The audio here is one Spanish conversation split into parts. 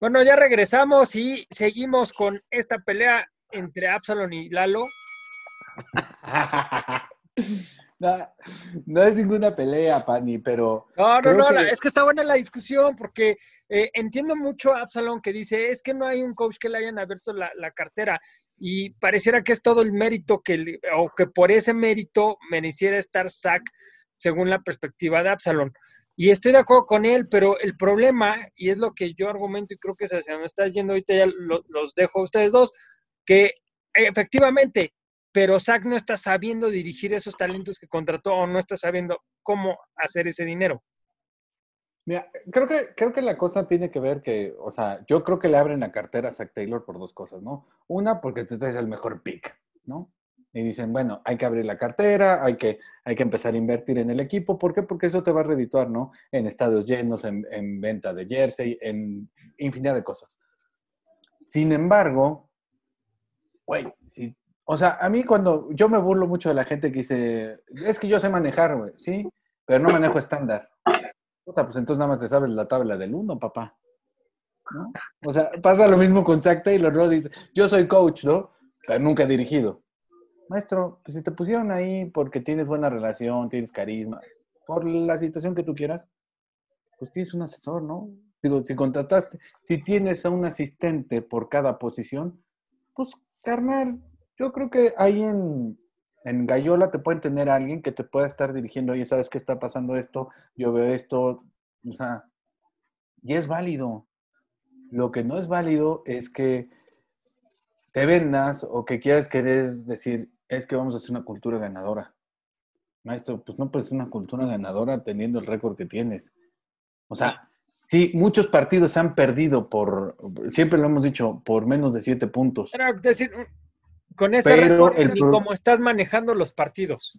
Bueno, ya regresamos y seguimos con esta pelea entre Absalon y Lalo. no, es ninguna pelea, Pani, pero. No, no, no, es que está buena la discusión porque eh, entiendo mucho a Absalon que dice: es que no hay un coach que le hayan abierto la, cartera y pareciera que es todo el mérito que, o que por ese mérito mereciera estar Zach según la perspectiva de Absalon. Y estoy de acuerdo con él, pero el problema, y es lo que yo argumento y creo que se hacia donde está yendo ahorita, ya los dejo a ustedes dos, que efectivamente, pero Zach no está sabiendo dirigir esos talentos que contrató o no está sabiendo cómo hacer ese dinero. Mira, creo que, creo que la cosa tiene que ver que, o sea, yo creo que le abren la cartera a Zach Taylor por dos cosas, ¿no? Una, porque te traes el mejor pick, ¿no? Y dicen, bueno, hay que abrir la cartera, hay que, hay que empezar a invertir en el equipo. ¿Por qué? Porque eso te va a redituar, ¿no? En estadios llenos, en, venta de jersey, en infinidad de cosas. Sin embargo, güey, si, o sea, a mí cuando yo me burlo mucho de la gente que dice, es que yo sé manejar, güey, sí, pero no manejo estándar. Puta, pues entonces nada más te sabes la tabla del uno, papá. ¿No? O sea, pasa lo mismo con Zach Taylor, ¿no? Dice, yo soy coach, ¿no? Pero nunca he dirigido maestro, pues si te pusieron ahí porque tienes buena relación, tienes carisma, por la situación que tú quieras, pues tienes un asesor, ¿no? Digo, si contrataste, si tienes a un asistente por cada posición, pues carnal, yo creo que ahí en, en Gallola te pueden tener a alguien que te pueda estar dirigiendo, oye, ¿sabes qué está pasando esto? Yo veo esto, o sea, y es válido. Lo que no es válido es que te vendas o que quieras querer decir, es que vamos a hacer una cultura ganadora. Maestro, pues no puedes ser una cultura ganadora teniendo el récord que tienes. O sea, sí, muchos partidos se han perdido por, siempre lo hemos dicho, por menos de siete puntos. Pero decir, con ese récord y cómo estás manejando los partidos.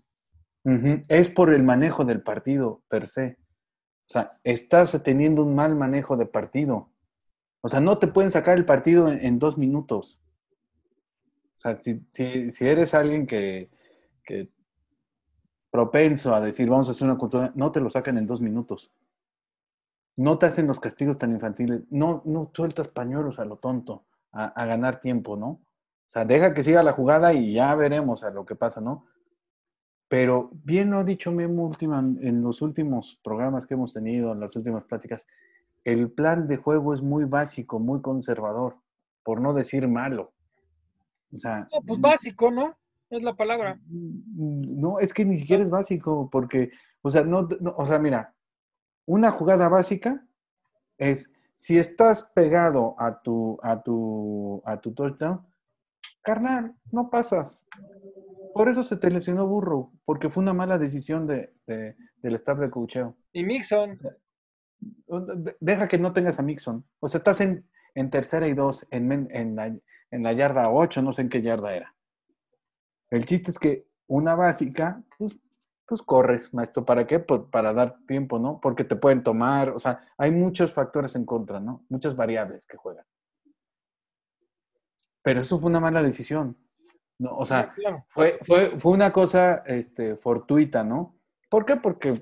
Es por el manejo del partido per se. O sea, estás teniendo un mal manejo de partido. O sea, no te pueden sacar el partido en dos minutos. O sea, si, eres alguien que, propenso a decir, vamos a hacer una cultura, no te lo sacan en dos minutos. No te hacen los castigos tan infantiles. No, no sueltas pañuelos a lo tonto, a, ganar tiempo, ¿no? O sea, deja que siga la jugada y ya veremos a lo que pasa, ¿no? Pero bien lo ha dicho Memo última, en los últimos programas que hemos tenido, en las últimas pláticas, el plan de juego es muy básico, muy conservador, por no decir malo. O sea, pues básico, ¿no? Es la palabra. No, es que ni siquiera es básico, porque, o sea, no, o sea, mira, una jugada básica es si estás pegado a tu, a tu, a tu touchdown, carnal, no pasas. Por eso se te lesionó Burro, porque fue una mala decisión de, del staff de cocheo. Y Mixon. Deja que no tengas a Mixon. O sea, estás en, en tercera y dos, en, en, en la yarda 8, no sé en qué yarda era. El chiste es que una básica, pues, pues corres, maestro. ¿Para qué? Pues para dar tiempo, ¿no? Porque te pueden tomar, o sea, hay muchos factores en contra, ¿no? Muchas variables que juegan. Pero eso fue una mala decisión. ¿no? O sea, fue, fue, fue una cosa este, fortuita, ¿no? ¿Por qué? Porque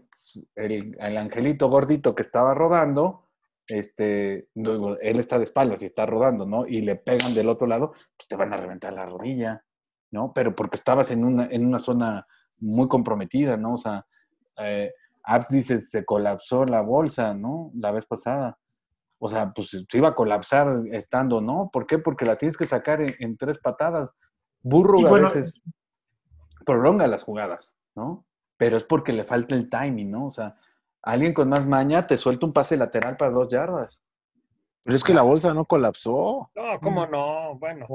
el, el angelito gordito que estaba rodando, este, él está de espaldas y está rodando, ¿no? Y le pegan del otro lado, pues te van a reventar la rodilla, ¿no? Pero porque estabas en una, en una zona muy comprometida, ¿no? O sea, eh, Abs dice, se colapsó la bolsa, ¿no? La vez pasada. O sea, pues se iba a colapsar estando, ¿no? ¿Por qué? Porque la tienes que sacar en, tres patadas. Burro a veces prolonga las jugadas, ¿no? Pero es porque le falta el timing, ¿no? O sea, alguien con más maña te suelta un pase lateral para dos yardas. Pero es que la bolsa no colapsó. No, ¿cómo no? Bueno,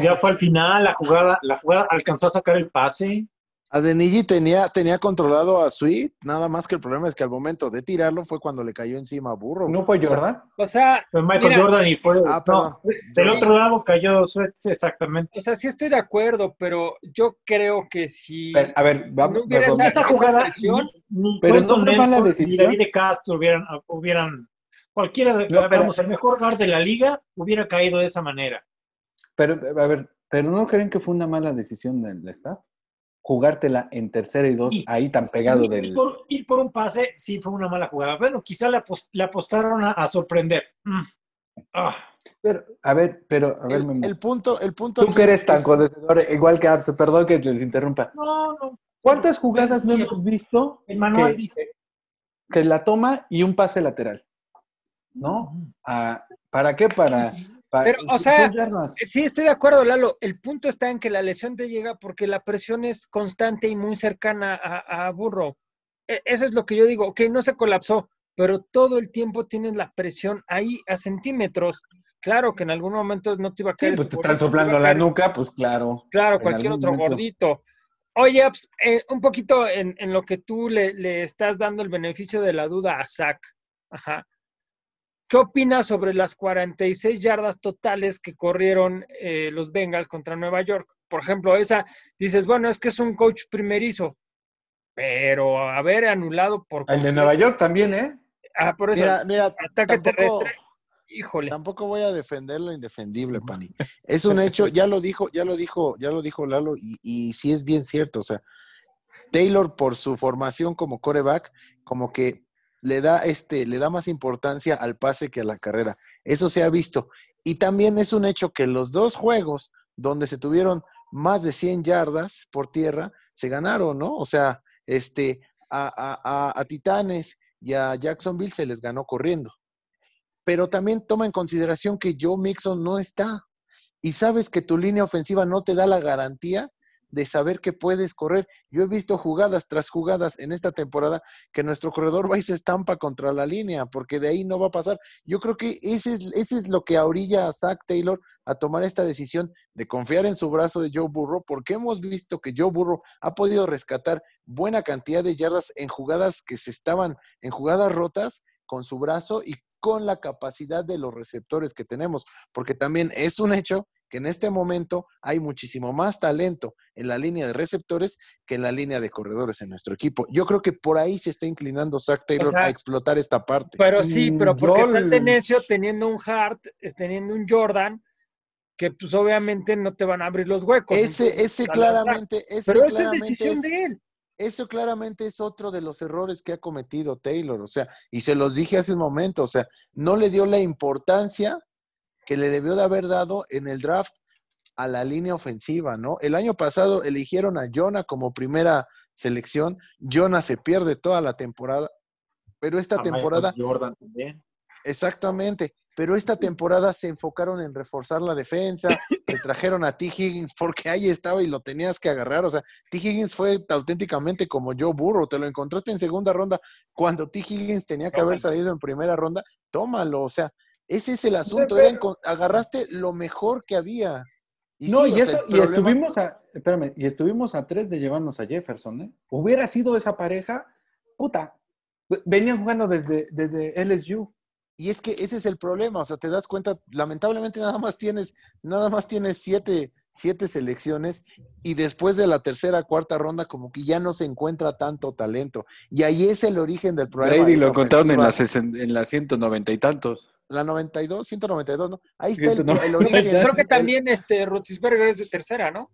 ya fue al final, la jugada, la jugada alcanzó a sacar el pase. Adeniji tenía, tenía controlado a Sweet, nada más que el problema es que al momento de tirarlo fue cuando le cayó encima a Burro. ¿No fue Jordan? O sea, fue Michael Jordan y fue. Ah, no, del otro lado cayó Sweet, exactamente. O sea, sí estoy de acuerdo, pero yo creo que si. a ver, vamos no hubiera esa, jugada, presión, ni, pero no fue mala decisión. Ni David de Castro hubieran, hubieran cualquiera, de, digamos, el mejor guard de la liga hubiera caído de esa manera. Pero, a ver, ¿pero no creen que fue una mala decisión del staff? Jugártela en tercera y dos, ahí tan pegado ir del... Por, ir por un pase, sí fue una mala jugada. Bueno, quizá le, apostaron a, sorprender. Mm. Ah. Pero, a ver, pero, a ver, el, punto, el punto. Tú que eres tan conocedor, igual que Abs, perdón que les interrumpa. No, no. ¿Cuántas jugadas no hemos visto? El manual dice. Que la toma y un pase lateral. ¿No? Ah, ¿Para qué? Para. Pero, o sea, sí estoy de acuerdo, Lalo. El punto está en que la lesión te llega porque la presión es constante y muy cercana a, a Burro. E, eso es lo que yo digo, que no se colapsó, pero todo el tiempo tienes la presión ahí a centímetros. Claro que en algún momento no te iba a caer. Sí, pues te están soplando la nuca, pues claro. Claro, cualquier otro gordito. Oye, pues, eh, un poquito en, lo que tú le, estás dando el beneficio de la duda a Zach. Ajá. ¿Qué opinas sobre las 46 yardas totales que corrieron eh, los Bengals contra Nueva York? Por ejemplo, esa, dices, bueno, es que es un coach primerizo, pero haber anulado por... El de Nueva York también, ¿eh? Ah, por eso, mira, ataque terrestre Híjole. Tampoco voy a defender lo indefendible, Pani. Es un hecho, ya lo dijo, ya lo dijo, ya lo dijo Lalo, y, y sí es bien cierto. O sea, Taylor, por su formación como coreback, como que le da este, le da más importancia al pase que a la carrera. Eso se ha visto. Y también es un hecho que los dos juegos donde se tuvieron más de 100 yardas por tierra, se ganaron, ¿no? O sea, este, a, a, a Titanes y a Jacksonville se les ganó corriendo pero también toma en consideración que Joe Mixon no está. Y sabes que tu línea ofensiva no te da la garantía de saber que puedes correr. Yo he visto jugadas tras jugadas en esta temporada que nuestro corredor va y se estampa contra la línea, porque de ahí no va a pasar. Yo creo que ese es, ese es lo que orilla a Zach Taylor a tomar esta decisión de confiar en su brazo de Joe Burrow, porque hemos visto que Joe Burrow ha podido rescatar buena cantidad de yardas en jugadas que se estaban, en jugadas rotas con su brazo y con la capacidad de los receptores que tenemos, porque también es un hecho que en este momento hay muchísimo más talento en la línea de receptores que en la línea de corredores en nuestro equipo. Yo creo que por ahí se está inclinando Zach Taylor a explotar esta parte. Pero sí, pero mm, porque está el Tenecio teniendo un Hart, teniendo un Jordan, que pues obviamente no te van a abrir los huecos. Ese, ese claramente, ese pero esa es decisión de él. Eso claramente es otro de los errores que ha cometido Taylor, o sea, y se los dije hace un momento, o sea, no le dio la importancia que le debió de haber dado en el draft a la línea ofensiva, ¿no? El año pasado eligieron a Jonah como primera selección, Jonah se pierde toda la temporada, pero esta temporada... Jordan también. Exactamente, pero esta temporada se enfocaron en reforzar la defensa, se trajeron a T. Higgins porque ahí estaba y lo tenías que agarrar, o sea, T. Higgins fue auténticamente como Joe Burrow, te lo encontraste en segunda ronda cuando T. Higgins tenía que haber salido en primera ronda, tómalo, o sea, ese es el asunto, agarraste lo mejor que había. Y no, y, eso, y estuvimos a, espérame, y estuvimos a tres de llevarnos a Jefferson, ¿eh? Hubiera sido esa pareja, puta, venían jugando desde, desde LSU. Y es que ese es el problema, o sea, te das cuenta, lamentablemente nada más tienes, nada más tienes siete, siete selecciones y después de la tercera, cuarta ronda como que ya no se encuentra tanto talento. Y ahí es el origen del problema. Brady lo contaron en las, en las 190 y tantos. La 92, 192, ¿no? Ahí está el, origen. Creo que también este Rutzisberger es de tercera, ¿no?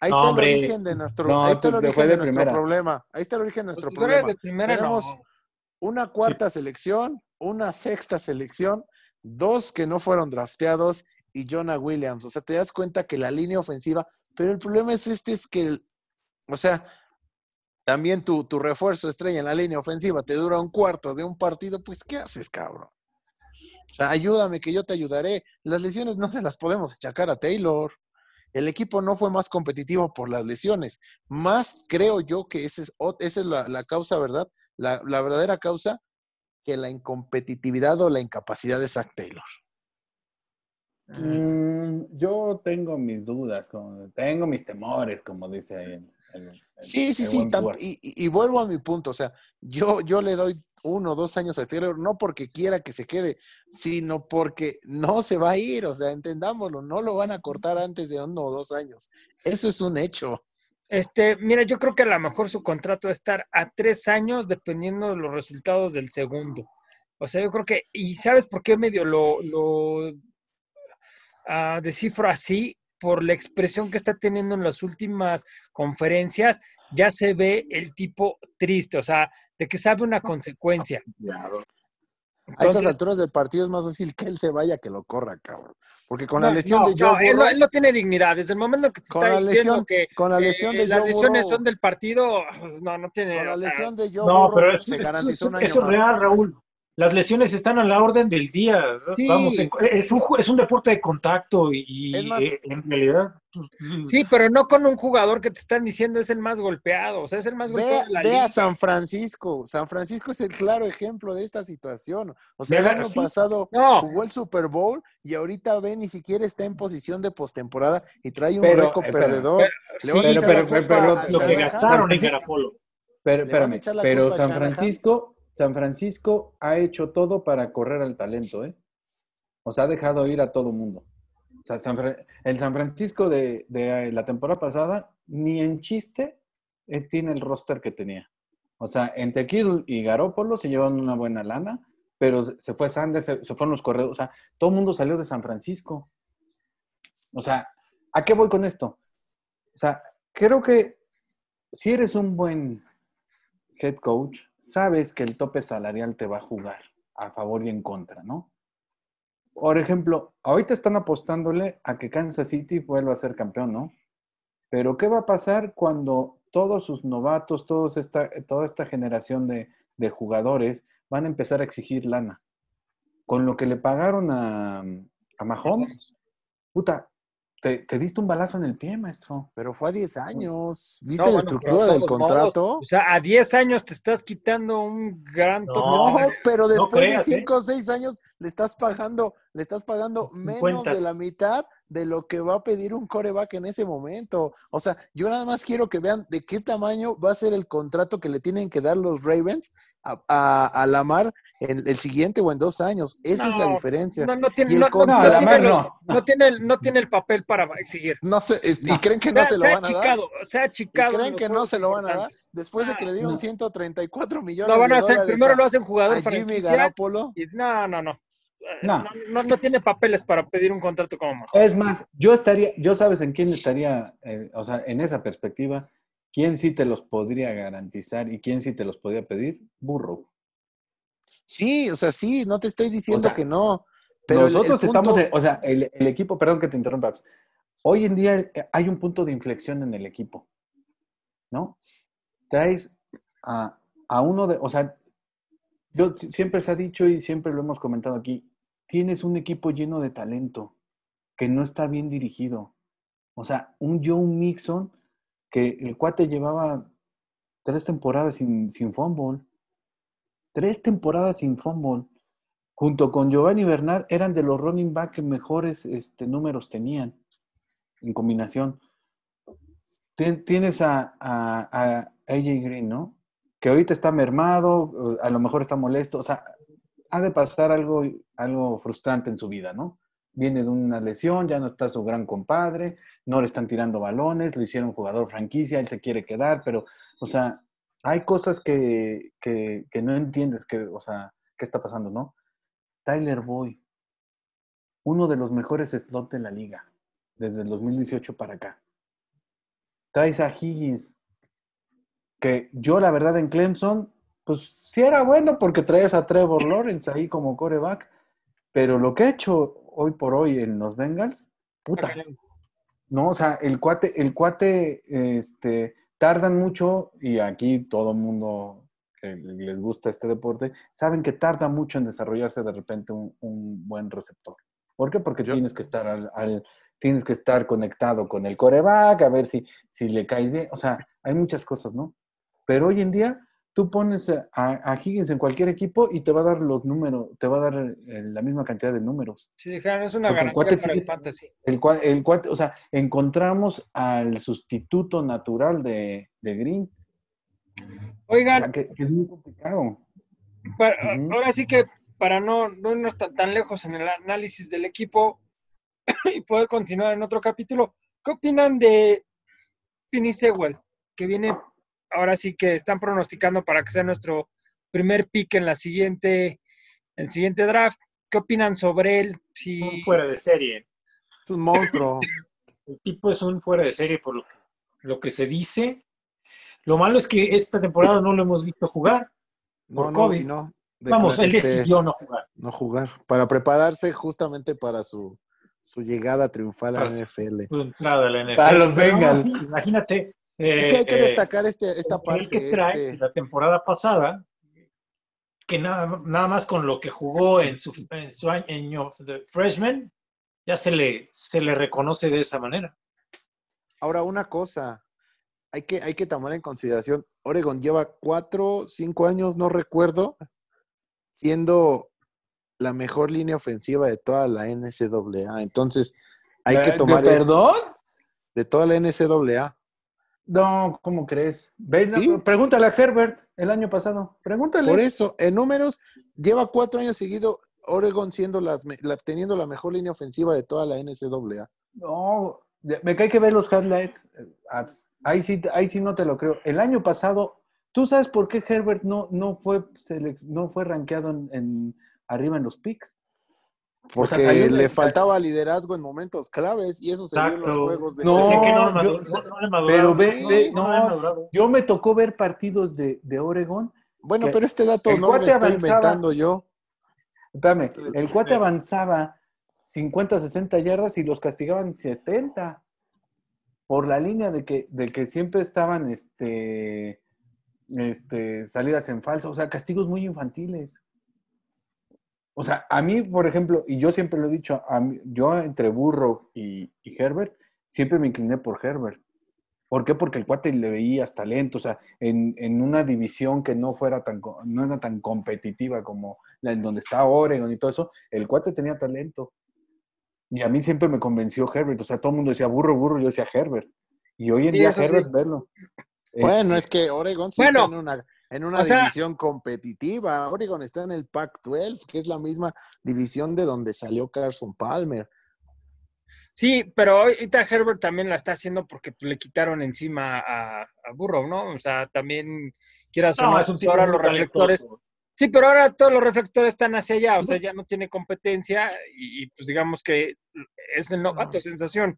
Ahí está el origen de nuestro, ahí está el origen de, nuestro problema. Ahí está el origen de nuestro problema. Tenemos una cuarta selección, una sexta selección, dos que no fueron drafteados y Jonah Williams. O sea, te das cuenta que la línea ofensiva, pero el problema es este, es que, o sea, también tu, tu refuerzo estrella en la línea ofensiva te dura un cuarto de un partido, pues ¿qué haces, cabrón? Ayúdame que yo te ayudaré. Las lesiones no se las podemos achacar a Taylor. El equipo no fue más competitivo por las lesiones. Más creo yo que esa es, esa es la, causa, ¿verdad? La, la verdadera causa que la incompetitividad o la incapacidad de Zach Taylor? Mm, yo tengo mis dudas, tengo mis temores, como dice ahí. Sí, sí, sí, y, vuelvo a mi punto, o sea, yo, yo le doy uno o dos años a Taylor, no porque quiera que se quede, sino porque no se va a ir, o sea, entendámoslo, no lo van a cortar antes de uno o dos años. Eso es un hecho. Este, mira, yo creo que a lo mejor su contrato va a estar a tres años dependiendo de los resultados del segundo. O sea, yo creo que, y ¿sabes por qué medio lo, lo uh, descifro así? Por la expresión que está teniendo en las últimas conferencias, ya se ve el tipo triste, o sea, de que sabe una consecuencia. a estas alturas del partido es más fácil que él se vaya que lo corra, cabrón. Porque con la lesión de Joe no, él, no tiene dignidad. Desde el momento que te está diciendo que con la lesión de las lesiones son del partido, no, no tiene. Con la lesión de Joe no, pero se garantizó un año Eso es real, Raúl las lesiones están a la orden del día. Vamos, es, un, es un deporte de contacto y, eh, en realidad. Pues, sí, pero no con un jugador que te están diciendo es el más golpeado, o sea, es el más golpeado. de la ve a San Francisco. San Francisco es el claro ejemplo de esta situación. O sea, el año pasado jugó el Super Bowl y ahorita ve ni siquiera está en posición de postemporada y trae un récord eh, perdedor. Pero, pero, lo que gastaron en Garapolo. Pero, pero San Francisco San Francisco ha hecho todo para correr al talento, ¿eh? O sea, ha dejado ir a todo mundo. O sea, el San Francisco de, la temporada pasada, ni en chiste, eh, tiene el roster que tenía. O sea, entre Kittle y Garópolo se llevan una buena lana, pero se fue Sanders, se, se fueron los corredores. O sea, todo el mundo salió de San Francisco. O sea, ¿a qué voy con esto? O sea, creo que si eres un buen head coach, sabes que el tope salarial te va a jugar a favor y en contra, ¿no? Por ejemplo, ahorita están apostándole a que Kansas City vuelva a ser campeón, ¿no? Pero ¿qué va a pasar cuando todos sus novatos, todos esta, toda esta generación de, de jugadores van a empezar a exigir lana? Con lo que le pagaron a, a Mahomes, puta, te, diste un balazo en el pie, maestro. Pero fue a 10 años. ¿Viste la estructura del contrato? o sea, a 10 años te estás quitando un gran No, pero después de 5 o 6 años le estás pagando, le estás pagando menos de la mitad de lo que va a pedir un coreback en ese momento. O sea, yo nada más quiero que vean de qué tamaño va a ser el contrato que le tienen que dar los Ravens a, a, a Lamar en el siguiente o en dos años. Esa es la diferencia. No, no tiene, el, no, tiene el papel para exigir. No sé, y creen que no se, lo van a dar. Se ha achicado. creen que no se lo van a dar después de que le dieron 134 millones. Lo van a hacer, primero lo hacen jugador franquicia. Y, no, no, no. No. No, no, tiene papeles para pedir un contrato como más. Es más, yo estaría, yo sabes en quién estaría, eh, o sea, en esa perspectiva, quién sí te los podría garantizar y quién sí te los podría pedir, Burro. Sí, o sea, sí, no te estoy diciendo que no. Pero nosotros estamos, o sea, el, equipo, perdón que te interrumpa, hoy en día eh, hay un punto de inflexión en el equipo, ¿no? Traes a, a uno de, o sea, yo siempre se ha dicho y siempre lo hemos comentado aquí, tienes un equipo lleno de talento que no está bien dirigido. O sea, un Joe Mixon que el cuate llevaba tres temporadas sin, sin fumble. Tres temporadas sin fumble. Junto con Giovanni Bernard eran de los running back que mejores este, números tenían en combinación. Tienes a, a, AJ Green, ¿no? Que ahorita está mermado, a lo mejor está molesto. O sea, ha de pasar algo, algo frustrante en su vida, ¿no? Viene de una lesión, ya no está su gran compadre, no le están tirando balones, lo hicieron jugador franquicia, él se quiere quedar, pero, o sea, hay cosas que, no entiendes, que, o sea, qué está pasando, ¿no? Tyler Boy, uno de los mejores slots de la liga, desde el 2018 para acá. Traes a Higgins, que yo la verdad en Clemson, pues sí era bueno porque traes a Trevor Lawrence ahí como coreback, pero lo que ha hecho hoy por hoy en los Bengals, puta. No, o sea, el cuate, el cuate, este, tardan mucho, y aquí todo el mundo que les gusta este deporte, saben que tarda mucho en desarrollarse de repente un, buen receptor. ¿Por qué? Porque tienes que estar al, tienes que estar conectado con el coreback, a ver si, si le cae bien. O sea, hay muchas cosas, ¿no? Pero hoy en día, tú pones a, Higgins en cualquier equipo y te va a dar los números, te va a dar eh, la misma cantidad de números. Sí, es una garantía para el fantasy. El, el o sea, encontramos al sustituto natural de, Green. Oigan. que, es muy complicado. Ahora sí que para no, no irnos tan, tan, lejos en el análisis del equipo y poder continuar en otro capítulo, ¿qué opinan de Finney Sewell, que viene ahora sí que están pronosticando para que sea nuestro primer pick en la siguiente, el siguiente draft. ¿Qué opinan sobre él? Si... fuera de serie. Es un monstruo. el tipo es un fuera de serie por lo que, lo que se dice. Lo malo es que esta temporada no lo hemos visto jugar. Por no, COVID. No, Vamos, él este, decidió no jugar. No jugar, para prepararse justamente para su, su llegada triunfal a la NFL. Para los Bengals. imagínate. Hay que eh, destacar este, esta parte. Que trae este... la temporada pasada, que nada, nada más con lo que jugó en su, en su año de freshman, ya se le, se le reconoce de esa manera. Ahora, una cosa, hay que, hay que tomar en consideración, Oregon lleva cuatro, cinco años, no recuerdo, siendo la mejor línea ofensiva de toda la NCAA. Entonces, hay que tomar... ¿Perdón? De toda la NCAA. No, ¿cómo crees? Pregúntale a Herbert el año pasado. Pregúntale. Por eso, en números, lleva cuatro años seguido Oregon siendo las, teniendo la mejor línea ofensiva de toda la NCAA. No, me cae que ver los highlights. Eh, ahí sí, ahí sí no te lo creo. El año pasado, ¿tú sabes por qué Herbert no, no fue no fue rankeado en, arriba en los picks? Porque le faltaba liderazgo en momentos claves y eso se vio en los juegos de no, yo, pero ve, no, yo me tocó ver partidos de, de Oregon. Bueno, pero este dato no lo estoy inventando yo. Espérame, el cuate avanzaba 50, 60 yardas y los castigaban 70 por la línea de que, de que siempre estaban este, este, salidas en falso, o sea, castigos muy infantiles. O sea, a mí, por ejemplo, y yo siempre lo he dicho, a yo entre Burro y, y Herbert, siempre me incliné por Herbert. ¿Por qué? Porque el cuate le veías talento, o sea, en, en, una división que no fuera tan, no era tan competitiva como la en donde está Oregon y todo eso, el cuate tenía talento. Y a mí siempre me convenció Herbert, o sea, todo el mundo decía burro, burro, yo decía Herbert. Y hoy en día Herbert verlo. Bueno, es que Oregon sí está en una, en una división competitiva. Oregon está en el Pac-12, que es la misma división de donde salió Carson Palmer. Sí, pero ahorita Herbert también la está haciendo porque le quitaron encima a, Burrow, ¿no? O sea, también quieras no, es un ahora los reflectores. Sí, pero ahora todos los reflectores están hacia allá, o sea, ya no tiene competencia y, pues digamos que es el novato sensación,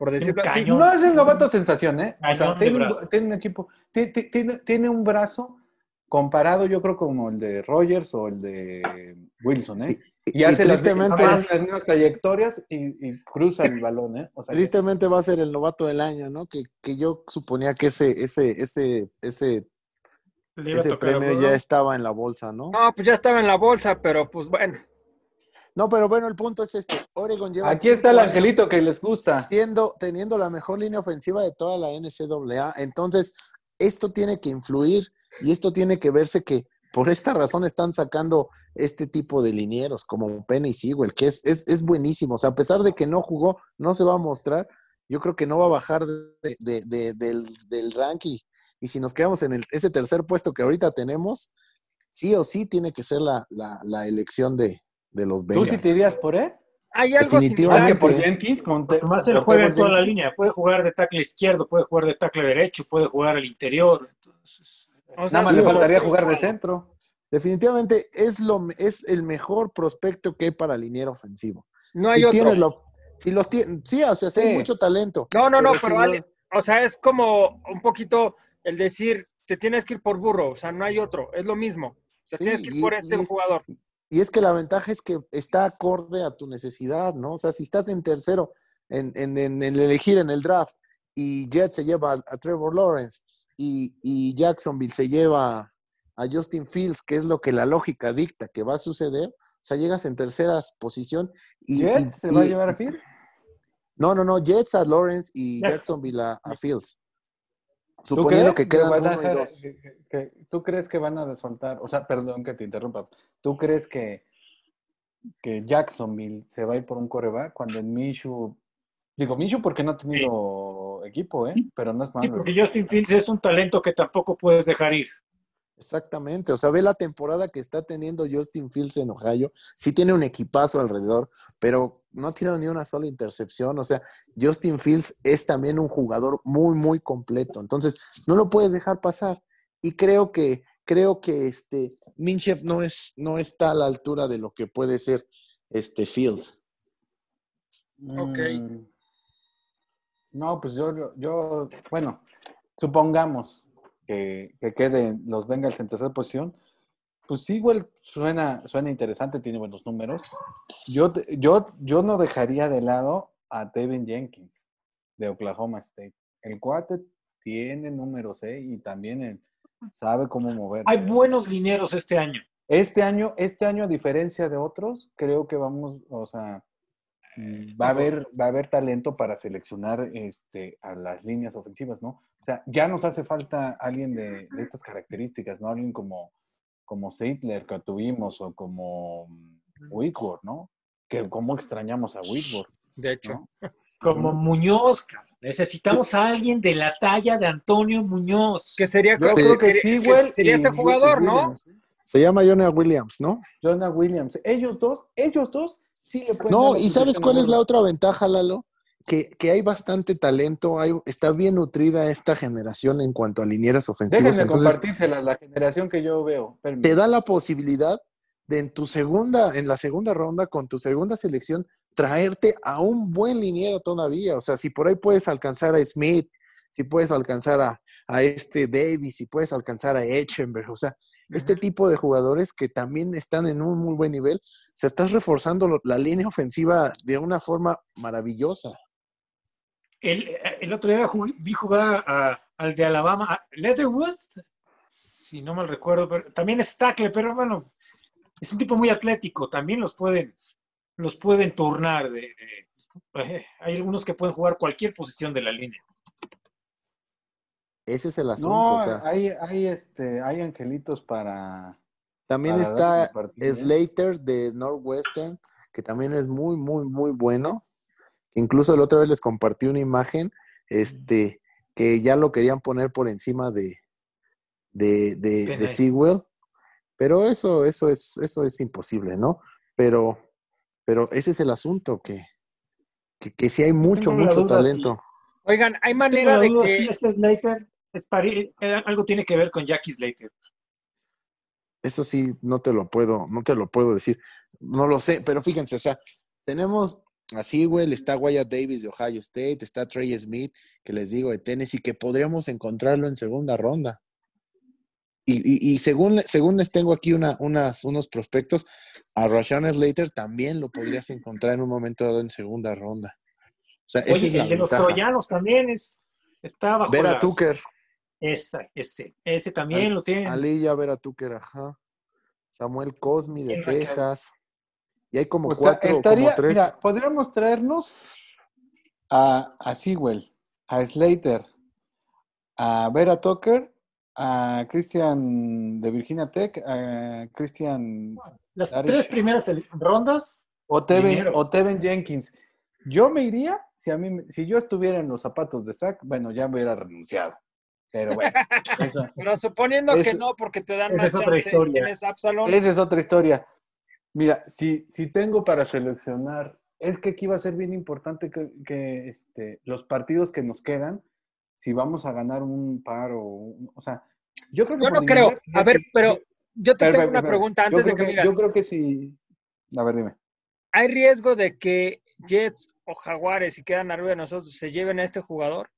por decirlo así. No es el novato sensación, ¿eh? O sea, tiene un, equipo, tiene, tiene, un brazo comparado yo creo como el de Rogers o el de Wilson, ¿eh? Y, hace las, mismas trayectorias y, cruza el balón, ¿eh? tristemente va a ser el novato del año, ¿no? Que, que yo suponía que ese, ese, ese, ese ese premio ya estaba en la bolsa, ¿no? No, pues ya estaba en la bolsa, pero pues bueno. No, pero bueno, el punto es este. Oregon lleva. Aquí está el angelito que les gusta. Siendo, teniendo la mejor línea ofensiva de toda la NCAA. Entonces, esto tiene que influir y esto tiene que verse que por esta razón están sacando este tipo de linieros como Penny Sewell, que es, es, es, buenísimo. O sea, a pesar de que no jugó, no se va a mostrar. Yo creo que no va a bajar de, del, del ranking y si nos quedamos en el, ese tercer puesto que ahorita tenemos, sí o sí tiene que ser la, la, elección de, de, los Bengals. ¿Tú sí te irías por él? Hay algo similar que por Jenkins. Con Más él juega en toda la línea. Puede jugar de tackle izquierdo, puede jugar de tackle derecho, puede jugar al interior. Entonces, Nada más le faltaría jugar de centro. Definitivamente es, lo, es el mejor prospecto que hay para liniero ofensivo. No hay otro. Lo, si los sí, o sea, hay mucho talento. No, no, no, pero, o sea, es como un poquito el decir, te tienes que ir por burro, o sea, no hay otro, es lo mismo. Te tienes que ir por este jugador. Y es que la ventaja es que está acorde a tu necesidad, ¿no? O sea, si estás en tercero en, en, elegir en el draft y Jet se lleva a, Trevor Lawrence y, Jacksonville se lleva a Justin Fields, que es lo que la lógica dicta que va a suceder, o sea, llegas en tercera posición y... ¿Jets se va a llevar a Fields? No, no, no, Jets a Lawrence y Jacksonville a Fields. Suponiendo que quedan uno y dos. ¿Tú crees que van a soltar? O sea, perdón que te interrumpa. ¿Tú crees que, que Jacksonville se va a ir por un coreback cuando en Minshew... Digo, Minshew porque no ha tenido equipo, ¿eh? Pero no es malo. Sí, porque Justin Fields es un talento que tampoco puedes dejar ir. Exactamente, o sea, ve la temporada que está teniendo Justin Fields en Ohio. Sí tiene un equipazo alrededor, pero no ha tirado ni una sola intercepción. O sea, Justin Fields es también un jugador muy, muy completo. Entonces, no lo puedes dejar pasar. Y creo que, creo que este Minchef no es, no está a la altura de lo que puede ser este Fields. Ok. Mm. No, pues yo, yo, bueno, supongamos que, queden los Bengals en tercera posición, pues igual suena, suena interesante, tiene buenos números. Yo, yo, yo no dejaría de lado a Tevin Jenkins de Oklahoma State. El cuate tiene números, ¿eh? Y también sabe cómo mover. Hay buenos lineros este año. Este año, este año, a diferencia de otros, creo que vamos, o sea, va a haber, va a haber talento para seleccionar este, a las líneas ofensivas, ¿no? O sea, ya nos hace falta alguien de, de estas características, ¿no? Alguien como, como Seidler que tuvimos o como mm, Whitworth, ¿no? Que cómo extrañamos a Whitworth, De hecho. ¿no? Como Muñoz, cabrón. necesitamos a alguien de la talla de Antonio Muñoz. Que sería Yo creo que que- Sewell sería este jugador, ¿no? Se llama Jonah Williams, ¿no? Jonah Williams. Ellos dos, ellos dos sí le pueden No, dar y ¿sabes cuál es la otra ventaja, Lalo? Que, que hay bastante talento, hay, está bien nutrida esta generación en cuanto a linieros ofensivos. Déjenme Entonces, compartírsela, la generación que yo veo. Te da la posibilidad de en tu segunda, en la segunda ronda, con tu segunda selección, traerte a un buen liniero todavía. O sea, si por ahí puedes alcanzar a Smith, si puedes alcanzar a, a este Davis, si puedes alcanzar a Echenberg, o sea, este tipo de jugadores que también están en un muy buen nivel, se estás reforzando la línea ofensiva de una forma maravillosa. El, el otro día vi jugar a- al de Alabama, a Leatherwood, si no mal recuerdo, pero también es tackle, pero bueno, es un tipo muy atlético, también los pueden, los pueden turnar. De, de- eh, hay algunos que pueden jugar cualquier posición de la línea. Ese es el asunto. No, o sea, hay, hay, este, hay angelitos para. también para está. Slater de Northwestern, que también es muy, muy, muy bueno. Incluso la otra vez les compartí una imagen, este, que ya lo querían poner por encima de, de, de, de. Sewell, pero eso, eso es, eso es imposible, ¿no? Pero, pero ese es el asunto, que, que, que sí hay mucho, mucho talento. Oigan, hay manera de que. si este Slater es pari- eh, algo tiene que ver con Jackie Slater. Eso sí, no te lo puedo, no te lo puedo decir. No lo sé, pero fíjense, o sea, tenemos a Sewell, está Wyatt Davis de Ohio State, está Trey Smith, que les digo, de Tennessee, que podríamos encontrarlo en segunda ronda. Y, y- y según, según les tengo aquí una, unas, unos prospectos, a Rashawn Slater también lo podrías encontrar en un momento dado en segunda ronda. O sea, esa Oye, es la el de los troyanos también es, está bajo Vera las- Tucker, Esa, ese, ese también Al- lo tienen. Aliyah Vera Tucker, ajá. Samuel Cosmi de. Texas. Y hay como O sea, cuatro, estaría, como tres. mira, podríamos traernos a, a Sewell, a Slater, a Vera Tucker, a Christian de Virginia Tech, a Christian Las tres primeras rondas, o Dinero. o Tevin Jenkins. Yo me iría, si a mí, si yo estuviera en los zapatos de Zach, bueno, ya me hubiera renunciado. Pero bueno, eso- Pero suponiendo que no, porque te dan esa más es otra historia. esa es otra historia. Mira, si, si tengo para seleccionar, es que aquí va a ser bien importante que, que, este, los partidos que nos quedan, si vamos a ganar un par o, un- o sea, yo creo que Yo no creo. A ver, pero yo te tengo una pregunta antes de creo que me digas. Yo creo que sí. A ver, dime. ¿Hay riesgo de que Jets o Jaguares, si quedan arriba de nosotros, se lleven a este jugador?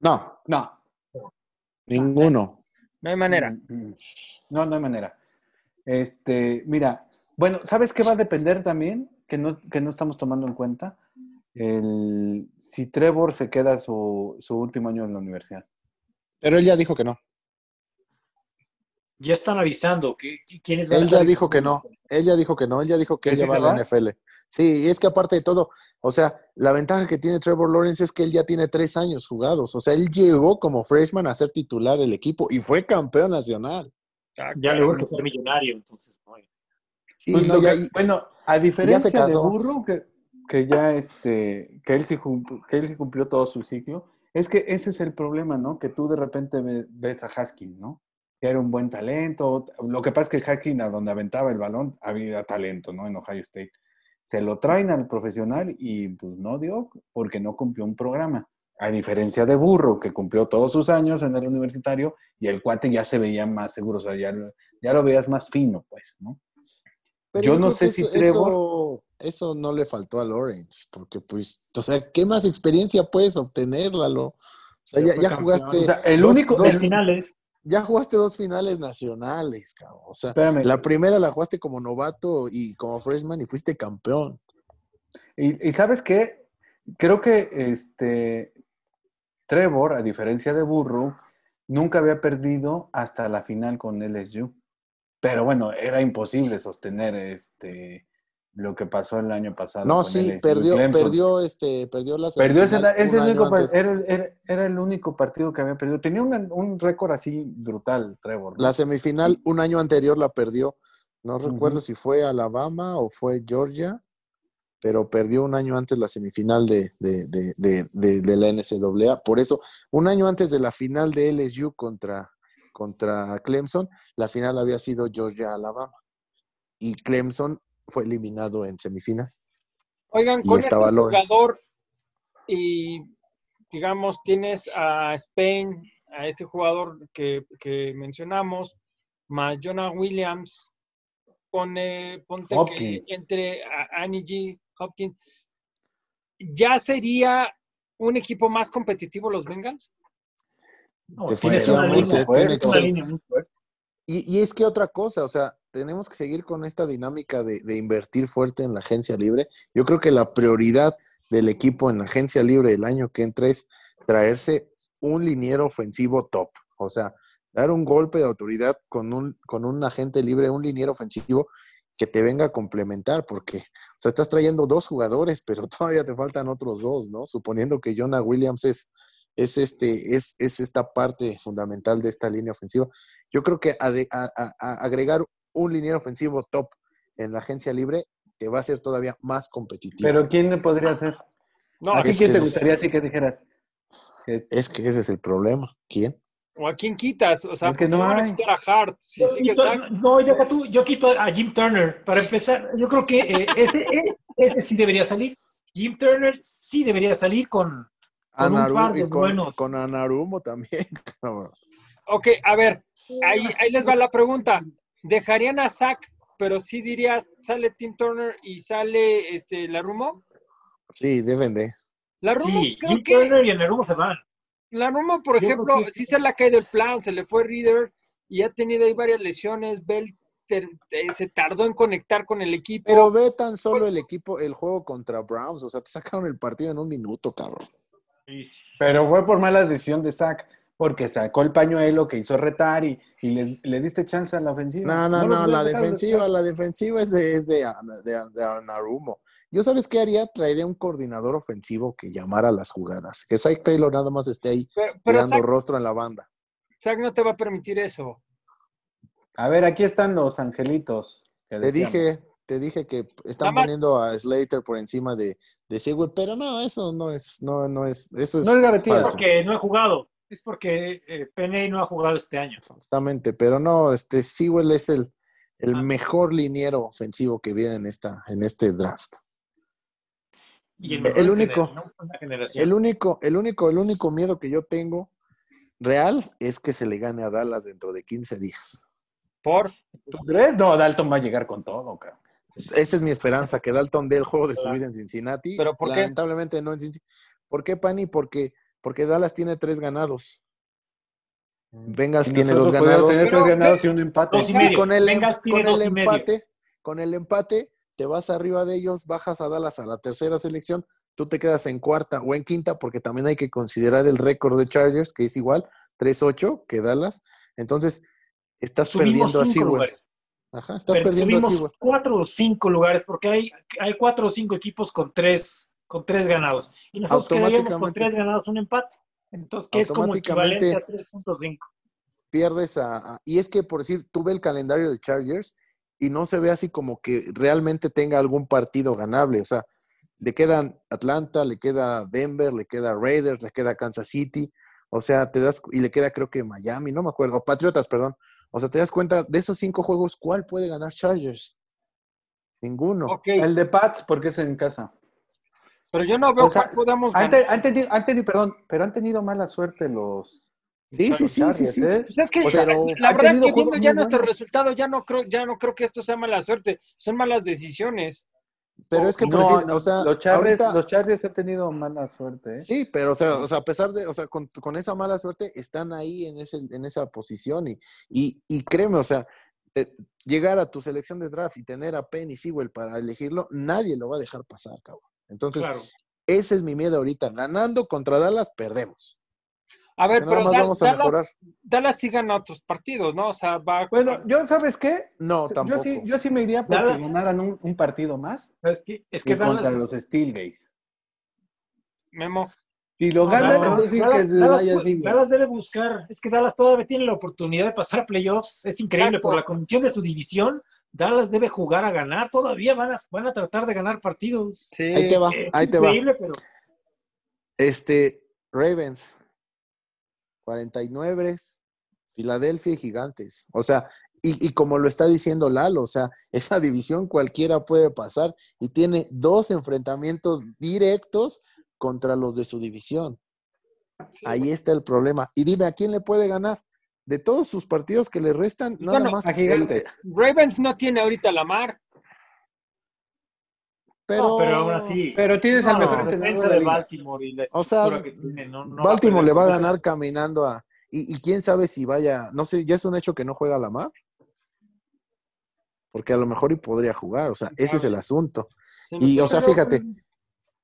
No, No. ninguno. No hay manera. No, no hay manera. Este, mira, bueno, ¿sabes qué va a depender también? Que no, que no estamos tomando en cuenta. El, si Trevor se queda su, su último año en la universidad. Pero él ya dijo que no. ya están avisando que, quiénes Él ya dijo que no. Él ya dijo que no. Él ya dijo que ¿Que él ya va a la va? NFL. Sí, y es que aparte de todo, o sea, la ventaja que tiene Trevor Lawrence es que él ya tiene tres años jugados. O sea, él llegó como freshman a ser titular del equipo y fue campeón nacional. Ah, Ya le cabrón. urge ser millonario, entonces. Sí, Pues no, ya- que- bueno, a diferencia de. Burro, que, que ya este, que él, sí cumplió, que él sí cumplió todo su ciclo, es que ese es el problema, ¿no? Que tú de repente ve- ves a Haskins, ¿no? Que era un buen talento. Lo que pasa es que Haskins, a donde aventaba el balón, había talento, ¿no? En Ohio State. Se lo traen al profesional y pues no dio porque no cumplió un programa. A diferencia de Burro, que cumplió todos sus años en el universitario y el cuate ya se veía más seguro, o sea, ya, lo- ya lo veías más fino, pues, ¿no? Pero Yo no sé si eso, Trevor- eso, eso no le faltó a Lawrence, porque pues, o sea, ¿qué más experiencia puedes obtener, Lalo? O sea, Ya jugaste O sea, el dos- único, dos Dos el- finales. Ya jugaste dos finales nacionales, cabrón. O sea, Espérame. la primera la jugaste como novato y como freshman y fuiste campeón. Y, y sabes qué? Creo que este Trevor, a diferencia de Burrow, nunca había perdido hasta la final con LSU. Pero bueno, era imposible sostener este lo que pasó el año pasado. No, sí, perdió, perdió, este, perdió la Perdió ese, único era, el- era- era el único partido que había perdido. Tenía una- un récord así brutal, Trevor. ¿no? La semifinal un año anterior la perdió. No recuerdo si fue Alabama o fue Georgia, pero perdió un año antes la semifinal de, de, de, de, de- de la NCAA. Por eso, un año antes de la final de LSU contra, contra Clemson, la final había sido Georgia-Alabama. Y Clemson fue eliminado en semifinal. Oigan, Y con este jugador y digamos tienes a Spain, a este jugador que, que mencionamos, más Jonah Williams, pone, ponte Hopkins. que entre a Annie G, Hopkins, ¿ya sería un equipo más competitivo los Bengals? No, tienes una Definitivamente línea, tiene que una ser. línea muy fuerte. Y, y es que otra cosa, o sea, tenemos que seguir con esta dinámica de, de invertir fuerte en la agencia libre. Yo creo que la prioridad del equipo en la agencia libre el año que entra es traerse un liniero ofensivo top. O sea, dar un golpe de autoridad con un, con un agente libre, un liniero ofensivo que te venga a complementar, porque, o sea, estás trayendo dos jugadores, pero todavía te faltan otros dos, ¿no? Suponiendo que Jonah Williams es, es, este, es, es esta parte fundamental de esta línea ofensiva. Yo creo que a- a- a- agregar un liniero ofensivo top en la agencia libre te va a hacer todavía más competitivo. Pero ¿quién le podría hacer? No, ¿A quién que te es- gustaría así que dijeras? Que- es que ese es el problema. ¿Quién? ¿O a quién quitas? O sea, Es que no van a quitar a Hart. Si Yo no, yo, tú- yo quito a Jim Turner. Para empezar, yo creo que eh, ese, eh, ese sí debería salir. Jim Turner sí debería salir con, con un par de y con, buenos. con Anarumo también. Ok, a ver, ahí, ahí les va la pregunta. ¿Dejarían a Zach, pero sí dirías, sale Tim Turner y sale este Larumo? sí, deben de. Larumo, Sí, creo Jim que Turner y Anarumo se van. Larumo, por Yo ejemplo, que sí sí. se le ha caído el plan, se le fue Reader y ha tenido ahí varias lesiones. Bell ter- eh, se tardó en conectar con el equipo. Pero ve tan solo el equipo, el juego contra Browns. O sea, te sacaron el partido en un minuto, cabrón. Sí, sí. Pero fue por mala decisión de Zach, porque sacó el pañuelo que hizo retar y, y le, le diste chance a la ofensiva. No, no, no, la defensiva, la defensiva es de, es de, de, de Anarumo. Yo sabes qué haría, traería un coordinador ofensivo que llamara las jugadas. Que Zach Taylor nada más esté ahí Pero, pero dando Zach, rostro en la banda. Zach no te va a permitir eso. A ver, aquí están los angelitos. que Te decíamos. dije, te dije que están más- poniendo a Slater por encima de, de Sewell, pero no, eso no es, no, no es, eso es No es garantía. falso. Porque no he jugado. Es porque eh, Peney no ha jugado este año. Exactamente, pero no, este Sewell es el, el Ah. mejor liniero ofensivo que viene en esta, en este draft. Y El único-. El único, el único, el único miedo que yo tengo real es que se le gane a Dallas dentro de 15 días. Por ¿Tú crees? No, Dalton va a llegar con todo, cabrón. Esa es mi esperanza, que Dalton dé el juego de su vida en Cincinnati. ¿Pero por qué? Lamentablemente no en Cincinnati. ¿Por qué, Pani? Porque, porque Dallas tiene tres ganados. Bengals Y tiene dos ganados. tener tres ganados y un empate. Dos y Y medio. con el, em- Bengals tiene con el dos y medio. empate, con el empate, te vas arriba de ellos, bajas a Dallas a la tercera selección, tú te quedas en cuarta o en quinta, porque también hay que considerar el récord de Chargers, que es igual, 3-8 que Dallas. Entonces, estás Subimos perdiendo a cinco Sewell. lugares. Ajá, estás Pero perdiendo a subimos Sewell. cuatro o cinco lugares porque hay, hay cuatro o cinco equipos con tres, con tres ganados. Y nosotros quedaríamos con tres ganados, un empate. Entonces, que es como Automáticamente- equivalente a 3.5. pierdes a, a- Y es que, por decir, tú ves el calendario de Chargers y no se ve así como que realmente tenga algún partido ganable. O sea, le quedan Atlanta, le queda Denver, le queda Raiders, le queda Kansas City. O sea, te das. Y le queda, creo que Miami, no me acuerdo. o Patriotas, perdón. O sea, te das cuenta de esos cinco juegos, ¿cuál puede ganar Chargers? Ninguno. ok, El de Pats, porque es en casa. Pero yo no veo O sea, cuál ganar. te- han tenido, han tenido- perdón, pero han tenido mala suerte los. Sí, sí, sí, sí. ¿eh? Pues es que O sea, la pero la han verdad es que viendo ya nuestro resultado, ya no creo, ya no creo que esto sea mala suerte, son malas decisiones. Pero es que, No, prefiero- no, o sea, los Chargers, ahorita- los Chargers han tenido mala suerte. ¿eh? Sí, pero o sea, o sea, a pesar de, o sea, con, con esa mala suerte, están ahí en ese, en esa posición y, y, y créeme, o sea, eh, llegar a tu selección de draft y tener a Penny Sewell para elegirlo, nadie lo va a dejar pasar, cabrón. Entonces, Claro. ese es mi miedo ahorita. Ganando contra Dallas, perdemos. A ver, pero Da- vamos a Dallas, mejorar. Dallas sí gana otros partidos, ¿no? O sea, va. Bueno, yo, ¿sabes qué? No, Yo tampoco. sí, yo sí me iría porque Dallas- ganaran un, un partido más Es que, es que contra Dallas, los Steelgates. Memo. Si lo ganan, no, entonces sí Dallas- que se Dallas vaya así. Dallas debe buscar. Es que Dallas todavía tiene la oportunidad de pasar a playoffs. Es increíble Exacto. por la condición de su división. Dallas debe jugar a ganar. Todavía van a, van a tratar de ganar partidos. Sí. Ahí te va, Es ahí te va. pero Este, Ravens, 49, Filadelfia y Gigantes. O sea, y, y como lo está diciendo Lalo, o sea, esa división cualquiera puede pasar y tiene dos enfrentamientos directos contra los de su división. Sí. Ahí está el problema. Y dime, ¿a quién le puede ganar? De todos sus partidos que le restan, nada Bueno, más. a Gigantes. el- Ravens no tiene ahorita la mar. pero, No, pero aún así. Pero tienes al No, mejor la entrenador defensa de. Baltimore y la O sea, que tiene, no- va Baltimore le va a ganar caminando a. Y, y quién sabe si vaya. No sé, ya es un hecho que no juega a la mar. Porque a lo mejor y podría jugar. O sea, ese es el asunto. Sí, Y, o sea, fíjate,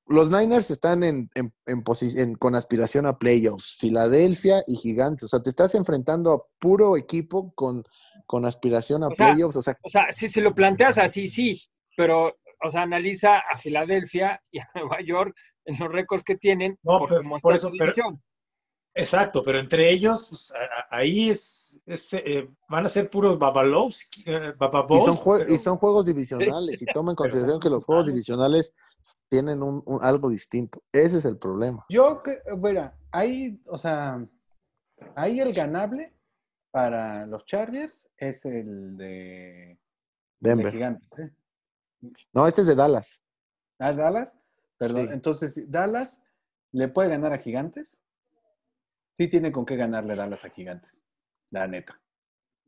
los Niners están en, en, en con aspiración a playoffs. Filadelfia y Gigantes. O sea, te estás enfrentando a puro equipo con, con aspiración a O sea, playoffs. O sea, O sea, si se lo planteas así, sí, pero, o sea, analiza a Filadelfia y a Nueva York en los récords que tienen No, por pero- por eso, pero-. Exacto, pero entre ellos, pues, a- a- ahí es, es, eh, van a ser puros babalos, eh, y bababos, son, jue- pero- y son juegos divisionales. Y toma en consideración que los juegos divisionales tienen un, un- algo distinto. Ese es el problema. Yo, que, bueno, ahí, o sea, ahí el ganable para los Chargers es el de, de Denver. Gigantes, ¿eh? No, este es de Dallas. ¿Ah, Dallas? Perdón, Sí. entonces, ¿Dallas le puede ganar a Gigantes? Sí tiene con qué ganarle Dallas a Gigantes, la neta.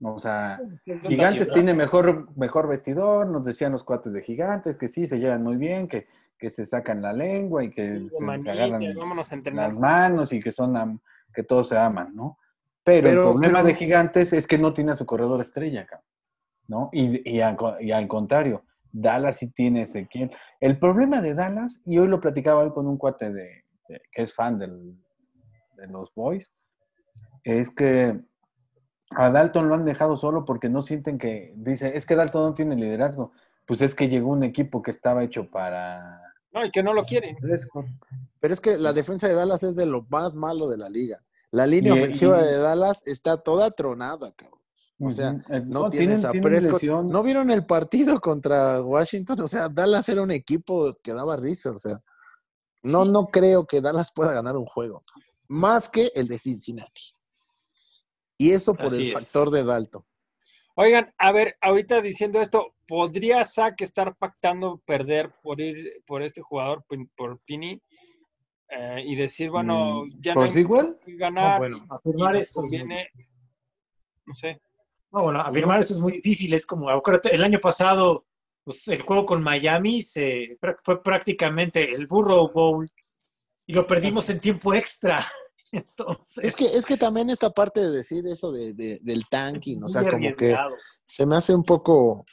O sea, Gigantes ciudad. tiene mejor, mejor vestidor, nos decían los cuates de Gigantes que sí, se llevan muy bien, que, que se sacan la lengua y que Sí, se, agarran vámonos a entrenar. las manos y que son am- que todos se aman, ¿no? Pero, Pero- el problema pero- de Gigantes es que no tiene a su corredor estrella, ¿no? Y, y, al, co- y al contrario, Dallas sí tiene Ezequiel. El problema de Dallas, y hoy lo platicaba hoy con un cuate de, de- que es fan del- de los Boys, es que a Dalton lo han dejado solo porque no sienten que, dice, es que Dalton no tiene liderazgo. Pues es que llegó un equipo que estaba hecho para No, y que no lo quieren. Pero es que la defensa de Dallas es de lo más malo de la liga. La línea Y- ofensiva y- de Dallas está toda tronada, cabrón. O sea. Eh, No, tienen- tienes a tienen Prescott. ¿No vieron el partido contra Washington? O sea, Dallas era un equipo que daba risa. O sea, no, no creo que Dallas pueda ganar un juego. Más que el de Cincinnati. Y eso por Así el es. factor de Dalton. Oigan, a ver, ahorita diciendo esto, ¿podría Sack estar pactando perder por ir por este jugador, por, Pini? Eh, y decir, bueno, Mm, ya ¿por no hay mucho que ganar. No, bueno, afirmar eso es muy- conviene, no sé. No, bueno, afirmar eso es muy difícil. Es como, el año pasado, pues, el juego con Miami se, fue prácticamente el Burrow Bowl y lo perdimos en tiempo extra. Entonces, Es que, es que también esta parte de decir eso de, de- del tanking, o sea, como que se me hace un poco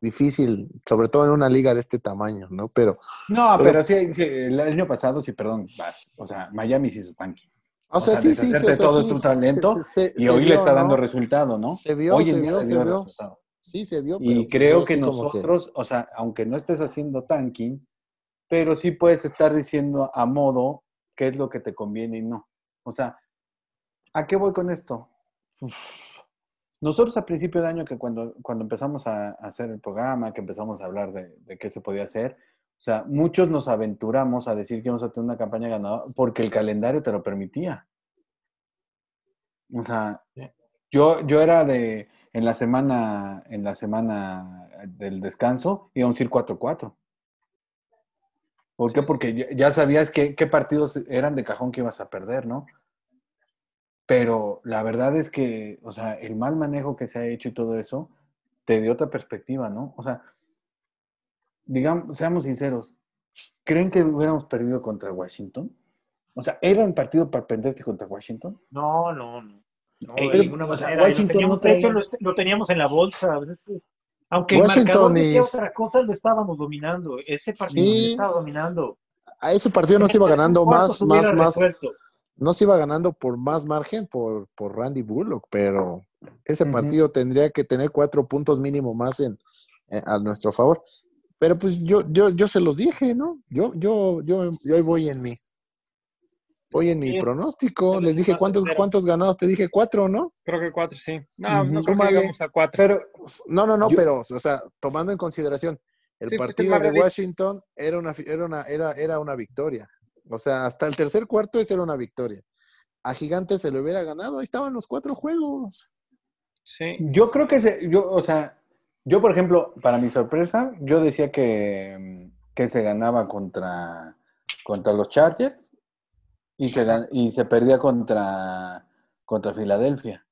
difícil, sobre todo en una liga de este tamaño, ¿no? Pero, No, Pero- pero, sí, sí, el año pasado, sí, perdón, vas, o sea, Miami sí hizo tanque. o sea, sea, sí, sí, sí, todo sí, tu talento se- se- Y se hoy le está dando ¿no? resultado, ¿no? Se vio, Hoy en se día vio, se vio. resultado. Sí, se vio. Y pero creo yo que nosotros, o sea, aunque no estés haciendo tanking, pero sí puedes estar diciendo a modo qué es lo que te conviene y no. O sea, ¿a qué voy con esto? Uf. Nosotros a principio de año, que cuando, cuando empezamos a, hacer el programa, que empezamos a hablar de, de qué se podía hacer, o sea, muchos nos aventuramos a decir que íbamos a tener una campaña ganadora porque el calendario te lo permitía. O sea, yo, yo era de, en la semana, en la semana del descanso, íbamos a ir 4-4. ¿Por qué? Porque ya- sabías qué, qué partidos eran de cajón que ibas a perder, ¿no? Pero la verdad es que, o sea, el mal manejo que se ha hecho y todo eso, te dio otra perspectiva, ¿no? O sea, digamos, seamos sinceros, ¿creen que hubiéramos perdido contra Washington? O sea, ¿era un partido para perderte contra Washington? No, no, no. No, Eh, de ninguna manera. Washington teníamos, no de hecho, lo, lo teníamos en la bolsa. Aunque el Washington marcador decía y- otra cosa, lo estábamos dominando. Ese partido Sí. se estaba dominando. A ese partido no se iba ganando más, más, más, resuelto. no se iba ganando por más margen por, por Randy Bullock, pero ese partido tendría que tener cuatro puntos mínimo más en, eh, a nuestro favor. Pero pues yo, yo, yo se los dije, ¿no? Yo, yo, yo, yo ahí voy en mi, voy en mi pronóstico. Les es dije cuántos, cuántos ganados, te dije cuatro, ¿no? Creo que cuatro, sí. No, no creo que Súmale. llegamos a cuatro. Pero, No, no, no, Yo- pero, o sea, tomando en consideración, el Sí, fuiste partido de. Washington era una, era una, era, era una victoria. O sea, hasta el tercer cuarto esa era una victoria. A Gigantes se lo hubiera ganado, ahí estaban los cuatro juegos. Sí. Yo creo que se, yo, o sea, yo por ejemplo, para mi sorpresa, yo decía que, que se ganaba contra, contra los Chargers y se, y se perdía contra, contra Filadelfia.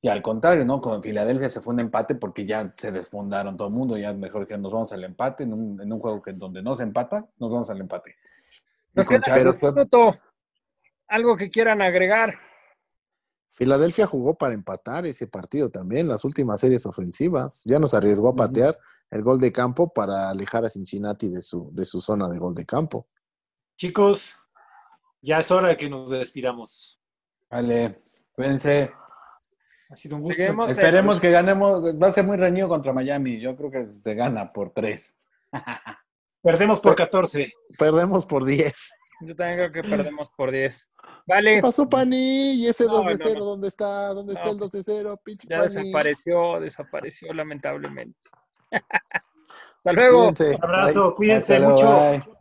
Y al contrario, ¿no? Con Filadelfia se fue un empate porque ya se desfundaron todo el mundo, ya mejor que nos vamos al empate en un, en un juego que donde no se empata, nos vamos al empate. Nos con queda Chargers un fue- minuto. Algo que quieran agregar. Filadelfia jugó para empatar ese partido también, las últimas series ofensivas. Ya nos arriesgó a patear el gol de campo para alejar a Cincinnati de su, de su zona de gol de campo. Chicos, ya es hora de que nos despidamos. Vale, cuídense. Ha sido un gusto. Seguimos. Esperemos que ganemos. Va a ser muy reñido contra Miami. Yo creo que se gana por tres. Perdemos por 14. Perdemos por 10. Yo también creo que perdemos por 10. ¿Qué Vale, pasó, Pani? ¿Y ese No, 2 de no, 0 no. dónde está? ¿Dónde está el 2 de 0? Pinche ya Pani. desapareció, desapareció lamentablemente. Hasta luego. Cuídense. Un abrazo, Bye. cuídense Hasta mucho. bye.